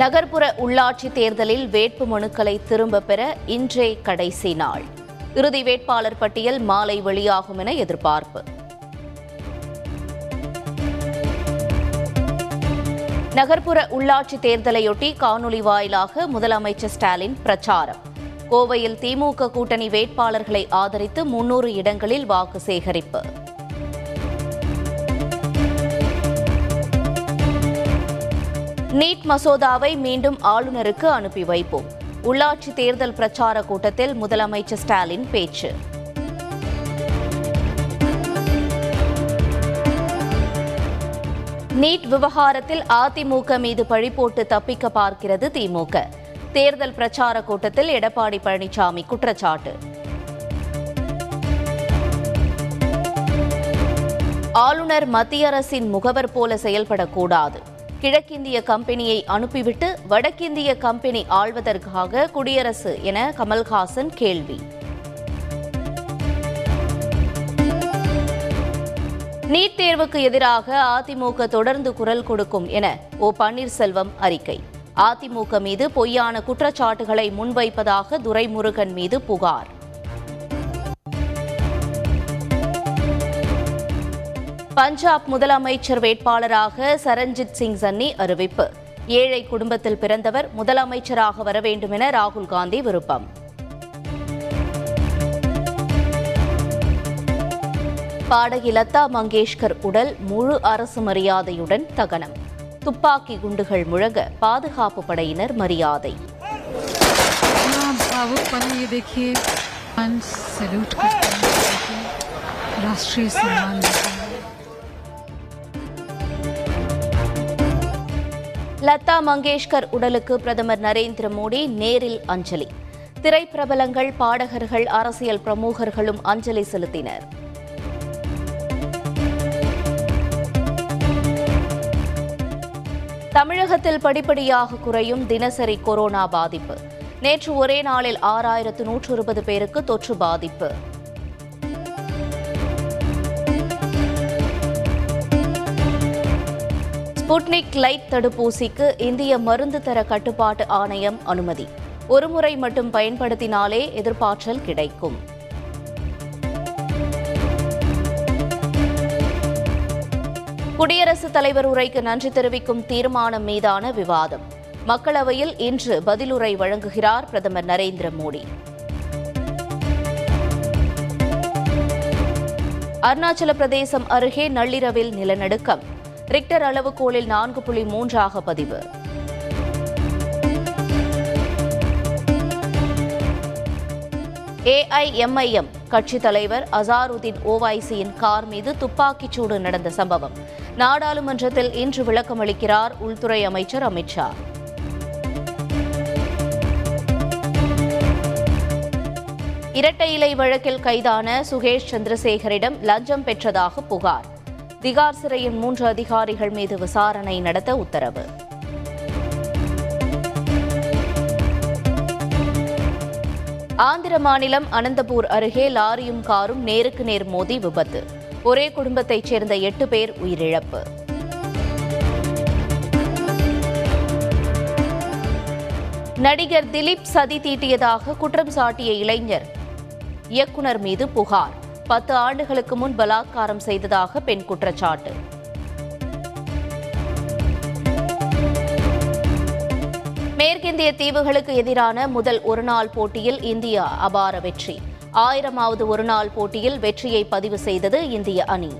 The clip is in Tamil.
நகர்ப்புற உள்ளாட்சி தேர்தலில் வேட்பு மனுக்களை திரும்ப பெற இன்றே கடைசி நாள். இறுதி வேட்பாளர் பட்டியல் மாலை வெளியாகும் என எதிர்பார்ப்பு. நகர்ப்புற உள்ளாட்சி தேர்தலையொட்டி காணொலி வாயிலாக முதலமைச்சர் ஸ்டாலின் பிரச்சாரம். கோவையில் திமுக கூட்டணி வேட்பாளர்களை ஆதரித்து முன்னூறு இடங்களில் வாக்கு சேகரிப்பு. நீட் மசோதாவை மீண்டும் ஆளுநருக்கு அனுப்பி வைப்போம். உள்ளாட்சி தேர்தல் பிரச்சார கூட்டத்தில் முதலமைச்சர் ஸ்டாலின் பேச்சு. நீட் விவகாரத்தில் அதிமுக மீது பழி போட்டு தப்பிக்க பார்க்கிறது திமுக. தேர்தல் பிரச்சார கூட்டத்தில் எடப்பாடி பழனிசாமி குற்றச்சாட்டு. ஆளுநர் மத்திய அரசின் முகவர் போல செயல்படக்கூடாது. கிழக்கிந்திய கம்பெனியை அனுப்பிவிட்டு வடக்கிந்திய கம்பெனி ஆள்வதற்காக குடியரசு என கமல்ஹாசன் கேள்வி. நீட் தேர்வுக்கு எதிராக அதிமுக தொடர்ந்து குரல் கொடுக்கும் என ஓ பன்னீர்செல்வம் அறிக்கை. அதிமுக மீது பொய்யான குற்றச்சாட்டுகளை முன்வைப்பதாக துரைமுருகன் மீது புகார். பஞ்சாப் முதலமைச்சர் வேட்பாளராக சரண்ஜித் சிங் சன்னி அறிவிப்பு ஏழை குடும்பத்தில் பிறந்தவர் முதலமைச்சராக வர வேண்டும் என ராகுல் காந்தி விருப்பம் பாடகி லதா மங்கேஷ்கர் உடல் முழு அரசு மரியாதையுடன் தகனம் துப்பாக்கி குண்டுகள் முழங்க பாதுகாப்பு படையினர் மரியாதை इतना भावुक லதா மங்கேஷ்கர் உடலுக்கு பிரதமர் நரேந்திர மோடி நேரில் அஞ்சலி. திரைப்பிரபலங்கள் பாடகர்கள் அரசியல் பிரமுகர்களும் அஞ்சலி செலுத்தினர். தமிழகத்தில் படிப்படியாக குறையும் தினசரி கொரோனா பாதிப்பு. நேற்று ஒரே நாளில் ஆறாயிரத்து நூற்று இருபது பேருக்கு தொற்று பாதிப்பு. ஸ்புட்னிக் லைட் தடுப்பூசிக்கு இந்திய மருந்து தர கட்டுப்பாட்டு ஆணையம் அனுமதி. ஒருமுறை மட்டும் பயன்படுத்தினாலே எதிர்ப்பாற்றல் கிடைக்கும். குடியரசுத் தலைவர் உரைக்கு நன்றி தெரிவிக்கும் தீர்மானம் மீதான விவாதம். மக்களவையில் இன்று பதிலுரை வழங்குகிறார் பிரதமர் நரேந்திர மோடி. அருணாச்சல பிரதேசம் அருகே நள்ளிரவில் நிலநடுக்கம். ரிக்டர் அளவுகோலில் நான்கு புள்ளி மூன்றாக பதிவு. ஏஐஎம்ஐஎம் கட்சித் தலைவர் அசாருதீன் ஓவைசியின் கார் மீது துப்பாக்கிச் சூடு நடந்த சம்பவம். நாடாளுமன்றத்தில் இன்று விளக்கமளிக்கிறார் உள்துறை அமைச்சர் அமித்ஷா இரட்டை இலை வழக்கில் கைதான சுகேஷ் சந்திரசேகரிடம் லஞ்சம் பெற்றதாக புகார். திகார் சிறையின் மூன்று அதிகாரிகள் மீது விசாரணை நடத்த உத்தரவு. ஆந்திர மாநிலம் அனந்தபூர் அருகே லாரியும் காரும் நேருக்கு நேர் மோதி விபத்து. ஒரே குடும்பத்தைச் சேர்ந்த எட்டு பேர் உயிரிழப்பு. நடிகர் திலீப் சதி தீட்டியதாக குற்றம் சாட்டிய இளைஞர். இயக்குனர் மீது புகார். பத்து ஆண்டுகளுக்கு முன் பலாத்காரம் செய்ததாக பெண் குற்றச்சாட்டு. மேற்கிந்திய தீவுகளுக்கு எதிரான முதல் ஒருநாள் போட்டியில் இந்தியா அபார வெற்றி. ஆயிரமாவது ஒருநாள் போட்டியில் வெற்றியை பதிவு செய்தது இந்திய அணி.